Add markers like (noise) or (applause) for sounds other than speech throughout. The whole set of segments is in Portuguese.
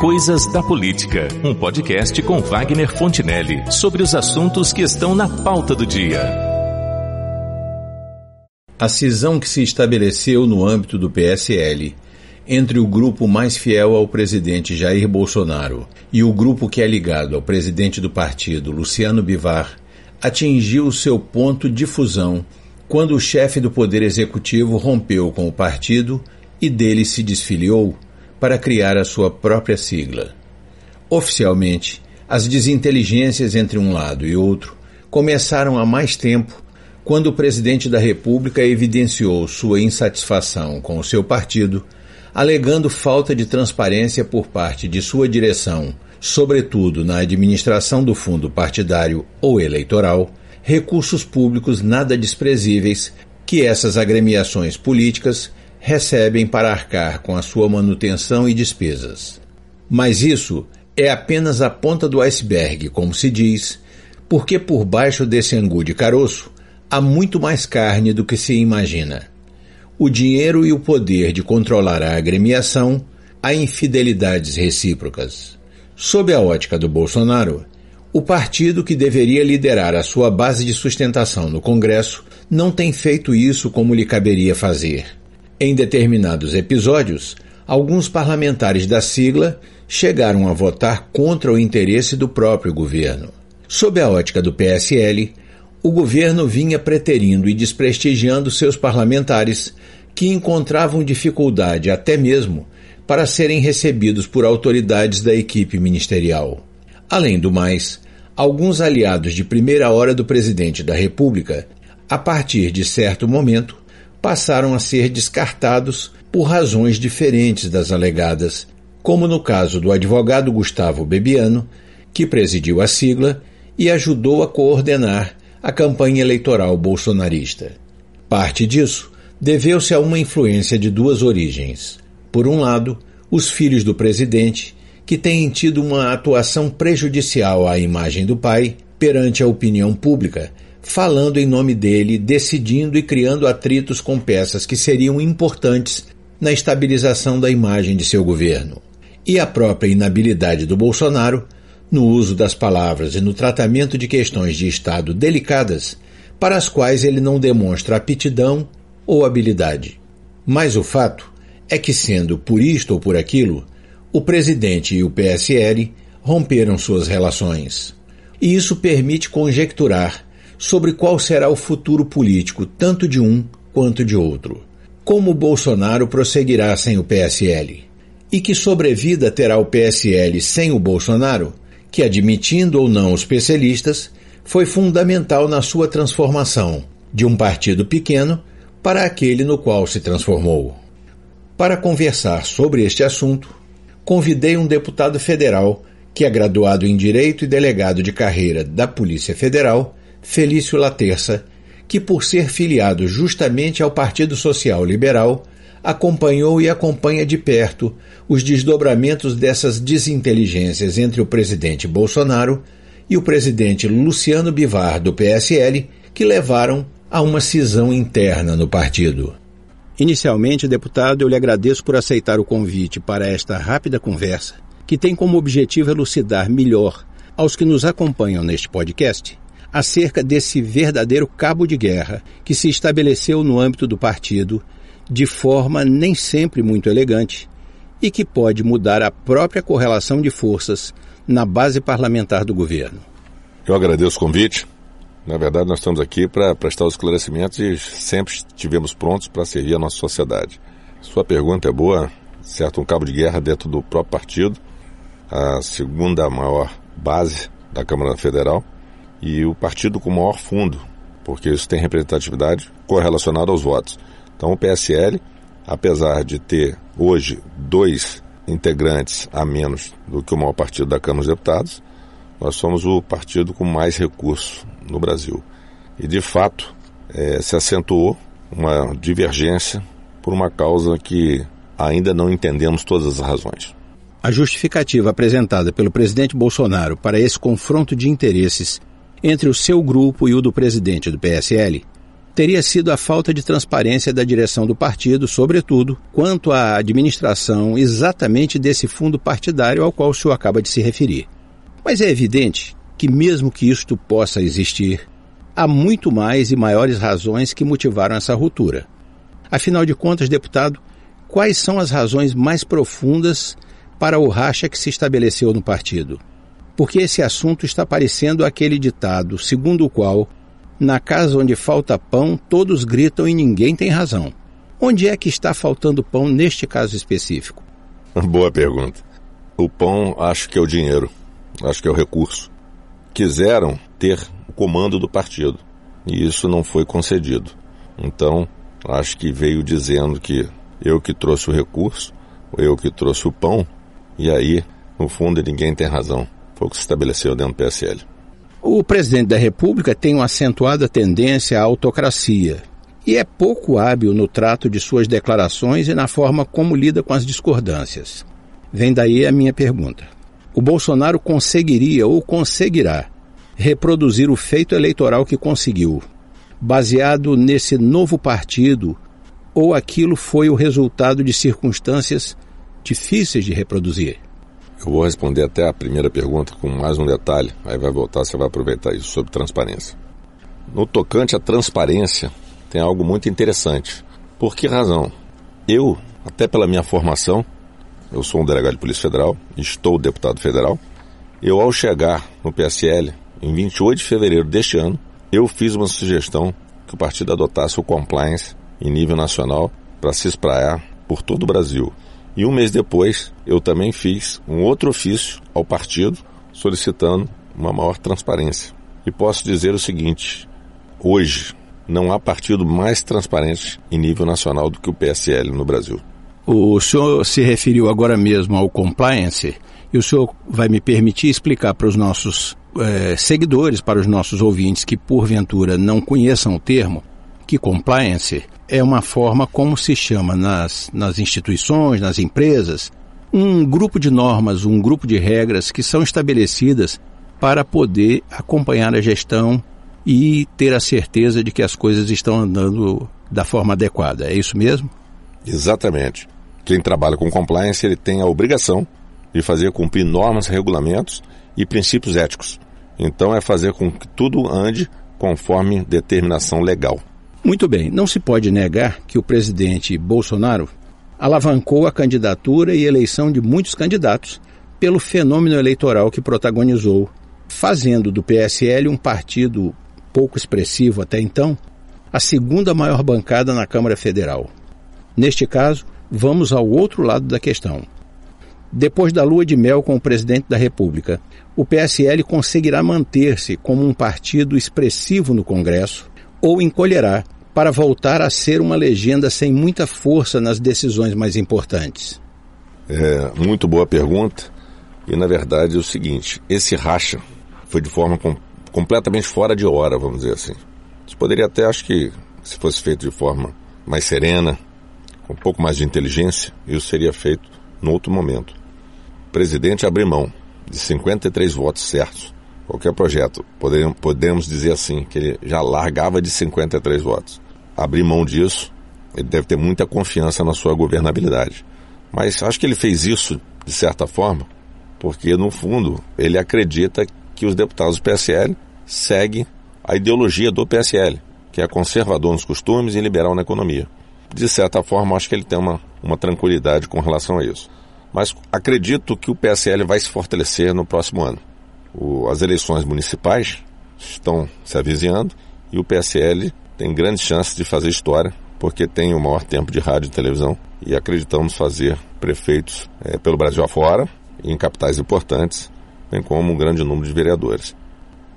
Coisas da Política, um podcast com Wagner Fontinelli sobre os assuntos que estão na pauta do dia. A cisão que se estabeleceu no âmbito do PSL entre o grupo mais fiel ao presidente Jair Bolsonaro e o grupo que é ligado ao presidente do partido, Luciano Bivar, atingiu seu ponto de fusão quando o chefe do Poder Executivo rompeu com o partido e dele se desfiliou para criar a sua própria sigla. Oficialmente, as desinteligências entre um lado e outro começaram há mais tempo quando o presidente da República evidenciou sua insatisfação com o seu partido, alegando falta de transparência por parte de sua direção, sobretudo na administração do fundo partidário ou eleitoral, recursos públicos nada desprezíveis que essas agremiações políticas recebem para arcar com a sua manutenção e despesas. Mas isso é apenas a ponta do iceberg, como se diz, porque por baixo desse angu de caroço há muito mais carne do que se imagina. O dinheiro e o poder de controlar a agremiação, há infidelidades recíprocas. Sob a ótica do Bolsonaro, o partido que deveria liderar a sua base de sustentação no Congresso não tem feito isso como lhe caberia fazer. Em determinados episódios, alguns parlamentares da sigla chegaram a votar contra o interesse do próprio governo. Sob a ótica do PSL, o governo vinha preterindo e desprestigiando seus parlamentares que encontravam dificuldade até mesmo para serem recebidos por autoridades da equipe ministerial. Além do mais, alguns aliados de primeira hora do presidente da República, a partir de certo momento, passaram a ser descartados por razões diferentes das alegadas, como no caso do advogado Gustavo Bebiano, que presidiu a sigla e ajudou a coordenar a campanha eleitoral bolsonarista. Parte disso deveu-se a uma influência de duas origens. Por um lado, os filhos do presidente, que têm tido uma atuação prejudicial à imagem do pai perante a opinião pública, falando em nome dele, decidindo e criando atritos com peças que seriam importantes na estabilização da imagem de seu governo. E a própria inabilidade do Bolsonaro no uso das palavras e no tratamento de questões de Estado delicadas para as quais ele não demonstra aptidão ou habilidade. Mas o fato é que, sendo por isto ou por aquilo, o presidente e o PSL romperam suas relações. E isso permite conjecturar sobre qual será o futuro político tanto de um quanto de outro. Como Bolsonaro prosseguirá sem o PSL? E que sobrevida terá o PSL sem o Bolsonaro, que, admitindo ou não os especialistas, foi fundamental na sua transformação de um partido pequeno para aquele no qual se transformou. Para conversar sobre este assunto, convidei um deputado federal que é graduado em Direito e delegado de carreira da Polícia Federal Felício Laterça, que por ser filiado justamente ao Partido Social Liberal, acompanhou e acompanha de perto os desdobramentos dessas desinteligências entre o presidente Bolsonaro e o presidente Luciano Bivar, do PSL, que levaram a uma cisão interna no partido. Inicialmente, deputado, eu lhe agradeço por aceitar o convite para esta rápida conversa, que tem como objetivo elucidar melhor aos que nos acompanham neste podcast acerca desse verdadeiro cabo de guerra que se estabeleceu no âmbito do partido de forma nem sempre muito elegante e que pode mudar a própria correlação de forças na base parlamentar do governo. Eu agradeço o convite. Na verdade, nós estamos aqui para prestar os esclarecimentos e sempre estivemos prontos para servir a nossa sociedade. Sua pergunta é boa, certo? Um cabo de guerra dentro do próprio partido, a segunda maior base da Câmara Federal e o partido com maior fundo, porque isso tem representatividade correlacionada aos votos. Então o PSL, apesar de ter hoje dois integrantes a menos do que o maior partido da Câmara dos Deputados, nós somos o partido com mais recursos no Brasil. E de fato é, se acentuou uma divergência por uma causa que ainda não entendemos todas as razões. A justificativa apresentada pelo presidente Bolsonaro para esse confronto de interesses entre o seu grupo e o do presidente do PSL teria sido a falta de transparência da direção do partido, sobretudo quanto à administração exatamente desse fundo partidário ao qual o senhor acaba de se referir. Mas é evidente que, mesmo que isto possa existir, há muito mais e maiores razões que motivaram essa ruptura. Afinal de contas, deputado, quais são as razões mais profundas para o racha que se estabeleceu no partido? Porque esse assunto está parecendo aquele ditado segundo o qual na casa onde falta pão, todos gritam e ninguém tem razão. Onde é que está faltando pão neste caso específico? (laughs) Boa pergunta. O pão acho que é o dinheiro, acho que é o recurso. Quiseram ter o comando do partido e isso não foi concedido. Então, acho que veio dizendo que eu que trouxe o recurso, eu que trouxe o pão, e aí, no fundo, ninguém tem razão. Foi o que se estabeleceu dentro do PSL. O presidente da República tem uma acentuada tendência à autocracia e é pouco hábil no trato de suas declarações e na forma como lida com as discordâncias. Vem daí a minha pergunta. O Bolsonaro conseguiria ou conseguirá reproduzir o feito eleitoral que conseguiu, baseado nesse novo partido, ou aquilo foi o resultado de circunstâncias difíceis de reproduzir? Eu vou responder até a primeira pergunta com mais um detalhe, aí vai voltar, você vai aproveitar isso sobre transparência. No tocante à transparência, tem algo muito interessante. Por que razão? Eu, até pela minha formação, eu sou um delegado de Polícia Federal, estou deputado federal. Eu, ao chegar no PSL, em 28 de fevereiro deste ano, eu fiz uma sugestão que o partido adotasse o compliance em nível nacional para se espraiar por todo o Brasil. E um mês depois, eu também fiz um outro ofício ao partido solicitando uma maior transparência. E posso dizer o seguinte: hoje não há partido mais transparente em nível nacional do que o PSL no Brasil. O senhor se referiu agora mesmo ao compliance e o senhor vai me permitir explicar para os nossos eh, seguidores, para os nossos ouvintes que porventura não conheçam o termo, que compliance é uma forma como se chama nas, nas instituições, nas empresas, um grupo de normas, um grupo de regras que são estabelecidas para poder acompanhar a gestão e ter a certeza de que as coisas estão andando da forma adequada. É isso mesmo? Exatamente. Quem trabalha com compliance, ele tem a obrigação de fazer cumprir normas, regulamentos e princípios éticos. Então é fazer com que tudo ande conforme determinação legal. Muito bem, não se pode negar que o presidente Bolsonaro alavancou a candidatura e eleição de muitos candidatos pelo fenômeno eleitoral que protagonizou, fazendo do PSL um partido pouco expressivo até então, a segunda maior bancada na Câmara Federal. Neste caso, vamos ao outro lado da questão. Depois da lua de mel com o presidente da República, o PSL conseguirá manter-se como um partido expressivo no Congresso ou encolherá para voltar a ser uma legenda sem muita força nas decisões mais importantes? É, muito boa pergunta. E na verdade é o seguinte: esse racha foi de forma com, completamente fora de hora, vamos dizer assim. Isso poderia até, acho que, se fosse feito de forma mais serena, com um pouco mais de inteligência, isso seria feito no outro momento. O presidente abriu mão de 53 votos certos. Qualquer projeto, podemos, podemos dizer assim, que ele já largava de 53 votos abrir mão disso, ele deve ter muita confiança na sua governabilidade. Mas acho que ele fez isso, de certa forma, porque, no fundo, ele acredita que os deputados do PSL seguem a ideologia do PSL, que é conservador nos costumes e liberal na economia. De certa forma, acho que ele tem uma, uma tranquilidade com relação a isso. Mas acredito que o PSL vai se fortalecer no próximo ano. O, as eleições municipais estão se avizinhando e o PSL tem grandes chances de fazer história, porque tem o maior tempo de rádio e televisão e acreditamos fazer prefeitos é, pelo Brasil afora em capitais importantes, bem como um grande número de vereadores.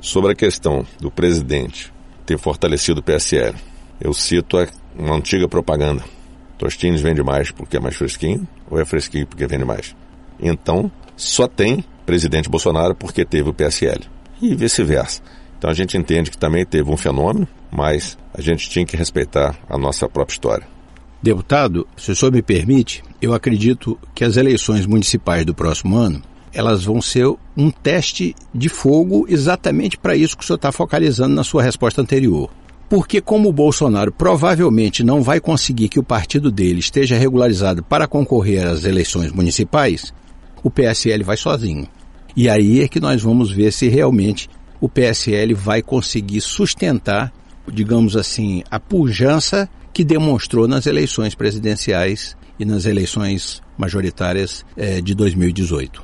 Sobre a questão do presidente ter fortalecido o PSL, eu cito uma antiga propaganda. Tostines vende mais porque é mais fresquinho ou é fresquinho porque vende mais? Então, só tem presidente Bolsonaro porque teve o PSL. E vice-versa. Então a gente entende que também teve um fenômeno, mas a gente tinha que respeitar a nossa própria história. Deputado, se o senhor me permite, eu acredito que as eleições municipais do próximo ano elas vão ser um teste de fogo exatamente para isso que o senhor está focalizando na sua resposta anterior. porque como o Bolsonaro provavelmente não vai conseguir que o partido dele esteja regularizado para concorrer às eleições municipais, o PSL vai sozinho. E aí é que nós vamos ver se realmente o PSL vai conseguir sustentar, digamos assim, a pujança que demonstrou nas eleições presidenciais e nas eleições majoritárias eh, de 2018.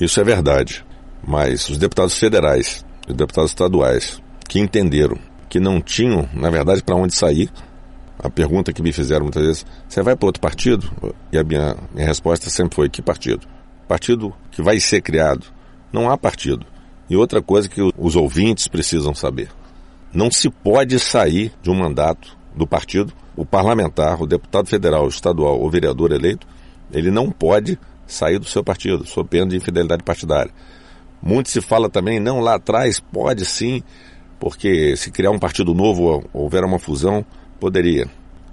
Isso é verdade. Mas os deputados federais e deputados estaduais que entenderam que não tinham, na verdade, para onde sair, a pergunta que me fizeram muitas vezes, você vai para outro partido? E a minha, minha resposta sempre foi, que partido? Partido que vai ser criado. Não há partido. E outra coisa que os ouvintes precisam saber. Não se pode sair de um mandato do partido, o parlamentar, o deputado federal, estadual ou vereador eleito, ele não pode sair do seu partido, sob pena de infidelidade partidária. Muito se fala também, não, lá atrás pode sim, porque se criar um partido novo, houver uma fusão, poderia.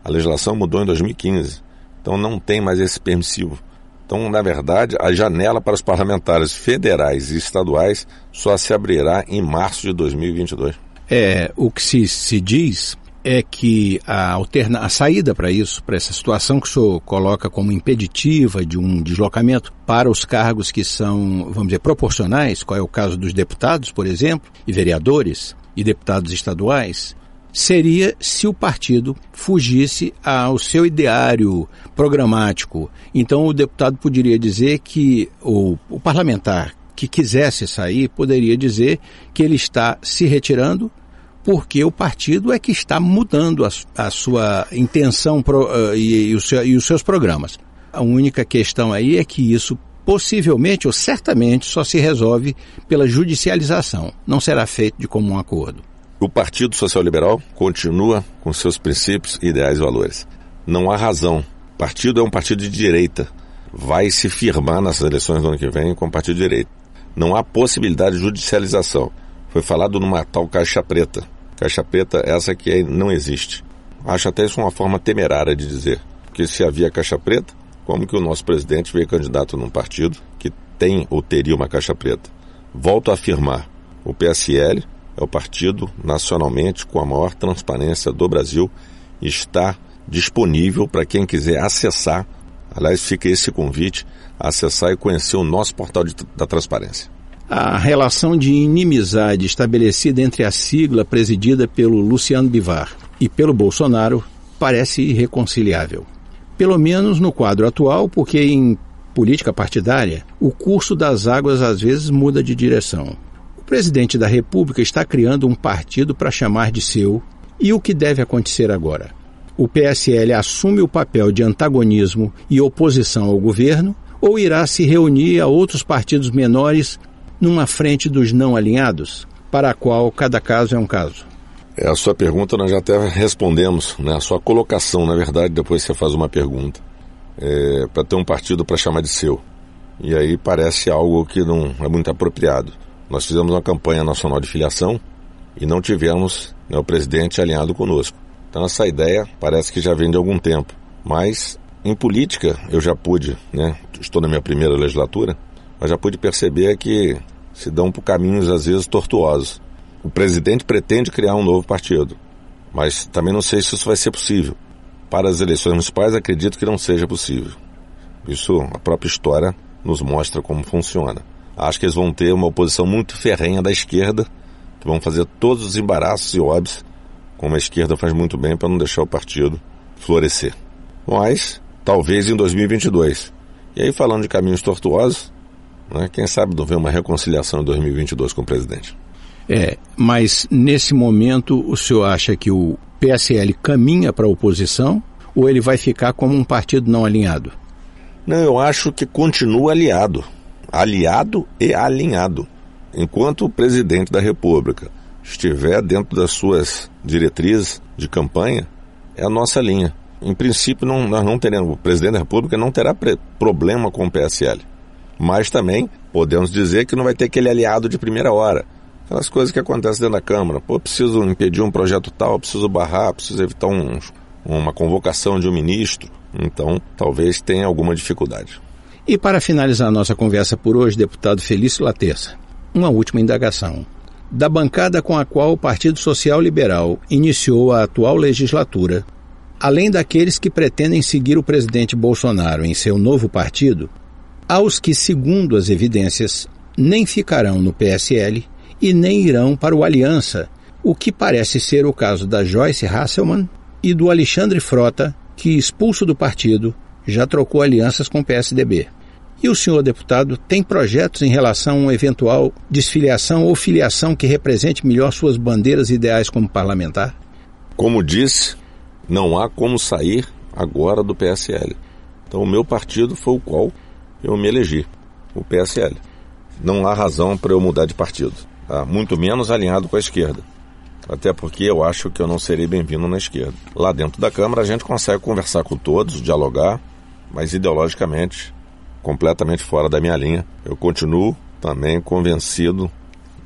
A legislação mudou em 2015, então não tem mais esse permissivo. Então, na verdade, a janela para os parlamentares federais e estaduais só se abrirá em março de 2022. É, o que se, se diz é que a, alterna, a saída para isso, para essa situação que o senhor coloca como impeditiva de um deslocamento para os cargos que são, vamos dizer, proporcionais, qual é o caso dos deputados, por exemplo, e vereadores e deputados estaduais, seria se o partido fugisse ao seu ideário programático. Então o deputado poderia dizer que o, o parlamentar que quisesse sair poderia dizer que ele está se retirando porque o partido é que está mudando a, a sua intenção pro, uh, e, e, seu, e os seus programas. A única questão aí é que isso possivelmente ou certamente só se resolve pela judicialização. Não será feito de comum acordo. O Partido Social Liberal continua com seus princípios, ideais e valores. Não há razão. O partido é um partido de direita. Vai se firmar nas eleições do ano que vem com partido de direita. Não há possibilidade de judicialização. Foi falado numa tal caixa preta. Caixa preta, essa que não existe. Acho até isso uma forma temerária de dizer. Porque se havia caixa preta, como que o nosso presidente veio candidato num partido que tem ou teria uma caixa preta? Volto a afirmar, o PSL é o partido nacionalmente com a maior transparência do Brasil e está disponível para quem quiser acessar. Aliás, fica esse convite, acessar e conhecer o nosso portal de, da transparência. A relação de inimizade estabelecida entre a sigla presidida pelo Luciano Bivar e pelo Bolsonaro parece irreconciliável. Pelo menos no quadro atual, porque em política partidária, o curso das águas às vezes muda de direção. O presidente da República está criando um partido para chamar de seu. E o que deve acontecer agora? O PSL assume o papel de antagonismo e oposição ao governo ou irá se reunir a outros partidos menores numa frente dos não alinhados, para a qual cada caso é um caso? É, a sua pergunta nós já até respondemos, né? A sua colocação, na verdade, depois você faz uma pergunta. É, para ter um partido para chamar de seu. E aí parece algo que não é muito apropriado. Nós fizemos uma campanha nacional de filiação e não tivemos né, o presidente alinhado conosco. Então essa ideia parece que já vem de algum tempo. Mas em política eu já pude, né? Estou na minha primeira legislatura, mas já pude perceber que se dão por caminhos às vezes tortuosos. O presidente pretende criar um novo partido, mas também não sei se isso vai ser possível. Para as eleições municipais, acredito que não seja possível. Isso a própria história nos mostra como funciona. Acho que eles vão ter uma oposição muito ferrenha da esquerda, que vão fazer todos os embaraços e óbvios, como a esquerda faz muito bem para não deixar o partido florescer. Mas, talvez em 2022. E aí, falando de caminhos tortuosos, né? Quem sabe não vê uma reconciliação em 2022 com o presidente. É, mas nesse momento o senhor acha que o PSL caminha para a oposição ou ele vai ficar como um partido não alinhado? Não, eu acho que continua aliado. Aliado e alinhado. Enquanto o presidente da República estiver dentro das suas diretrizes de campanha, é a nossa linha. Em princípio, não, nós não teremos, o presidente da República não terá problema com o PSL. Mas também podemos dizer que não vai ter aquele aliado de primeira hora. Aquelas coisas que acontecem dentro da Câmara. Pô, preciso impedir um projeto tal, preciso barrar, preciso evitar um, uma convocação de um ministro. Então, talvez tenha alguma dificuldade. E para finalizar nossa conversa por hoje, deputado Felício Laterça, uma última indagação. da bancada com a qual o Partido Social Liberal iniciou a atual legislatura, além daqueles que pretendem seguir o presidente Bolsonaro em seu novo partido, aos que, segundo as evidências, nem ficarão no PSL e nem irão para o Aliança, o que parece ser o caso da Joyce Hasselman e do Alexandre Frota, que, expulso do partido, já trocou alianças com o PSDB. E o senhor deputado tem projetos em relação a uma eventual desfiliação ou filiação que represente melhor suas bandeiras ideais como parlamentar? Como disse, não há como sair agora do PSL. Então, o meu partido foi o qual eu me elegi, o PSL. Não há razão para eu mudar de partido, tá? muito menos alinhado com a esquerda. Até porque eu acho que eu não serei bem-vindo na esquerda. Lá dentro da Câmara a gente consegue conversar com todos, dialogar, mas ideologicamente completamente fora da minha linha. Eu continuo também convencido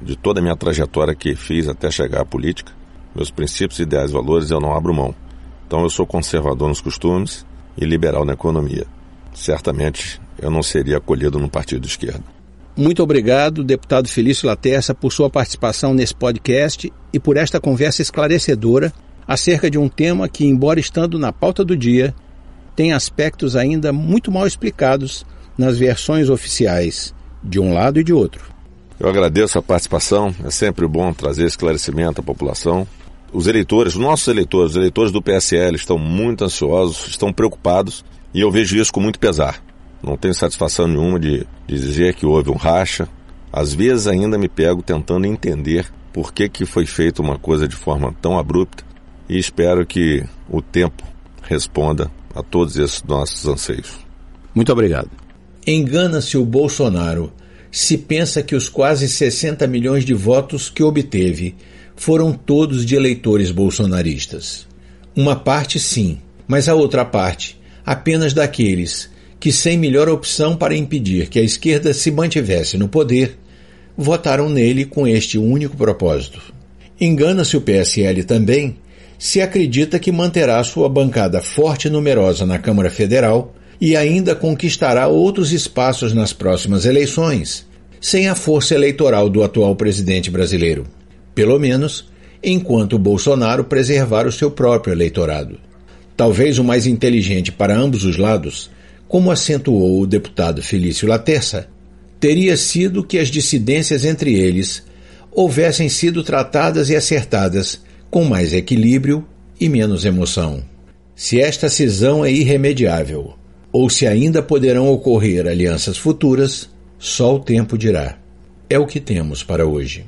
de toda a minha trajetória que fiz até chegar à política. Meus princípios, ideais e valores eu não abro mão. Então eu sou conservador nos costumes e liberal na economia. Certamente eu não seria acolhido no partido de esquerda. Muito obrigado, deputado Felício Laterça, por sua participação nesse podcast e por esta conversa esclarecedora acerca de um tema que, embora estando na pauta do dia, tem aspectos ainda muito mal explicados nas versões oficiais de um lado e de outro. Eu agradeço a participação, é sempre bom trazer esclarecimento à população. Os eleitores, os nossos eleitores, os eleitores do PSL estão muito ansiosos, estão preocupados e eu vejo isso com muito pesar. Não tenho satisfação nenhuma de, de dizer que houve um racha. Às vezes ainda me pego tentando entender por que, que foi feita uma coisa de forma tão abrupta e espero que o tempo responda a todos esses nossos anseios. Muito obrigado. Engana-se o Bolsonaro se pensa que os quase 60 milhões de votos que obteve foram todos de eleitores bolsonaristas. Uma parte sim, mas a outra parte apenas daqueles que, sem melhor opção para impedir que a esquerda se mantivesse no poder, votaram nele com este único propósito. Engana-se o PSL também se acredita que manterá sua bancada forte e numerosa na Câmara Federal e ainda conquistará outros espaços nas próximas eleições, sem a força eleitoral do atual presidente brasileiro. Pelo menos, enquanto Bolsonaro preservar o seu próprio eleitorado. Talvez o mais inteligente para ambos os lados, como acentuou o deputado Felício Laterça, teria sido que as dissidências entre eles houvessem sido tratadas e acertadas com mais equilíbrio e menos emoção. Se esta cisão é irremediável, ou se ainda poderão ocorrer alianças futuras, só o tempo dirá. É o que temos para hoje.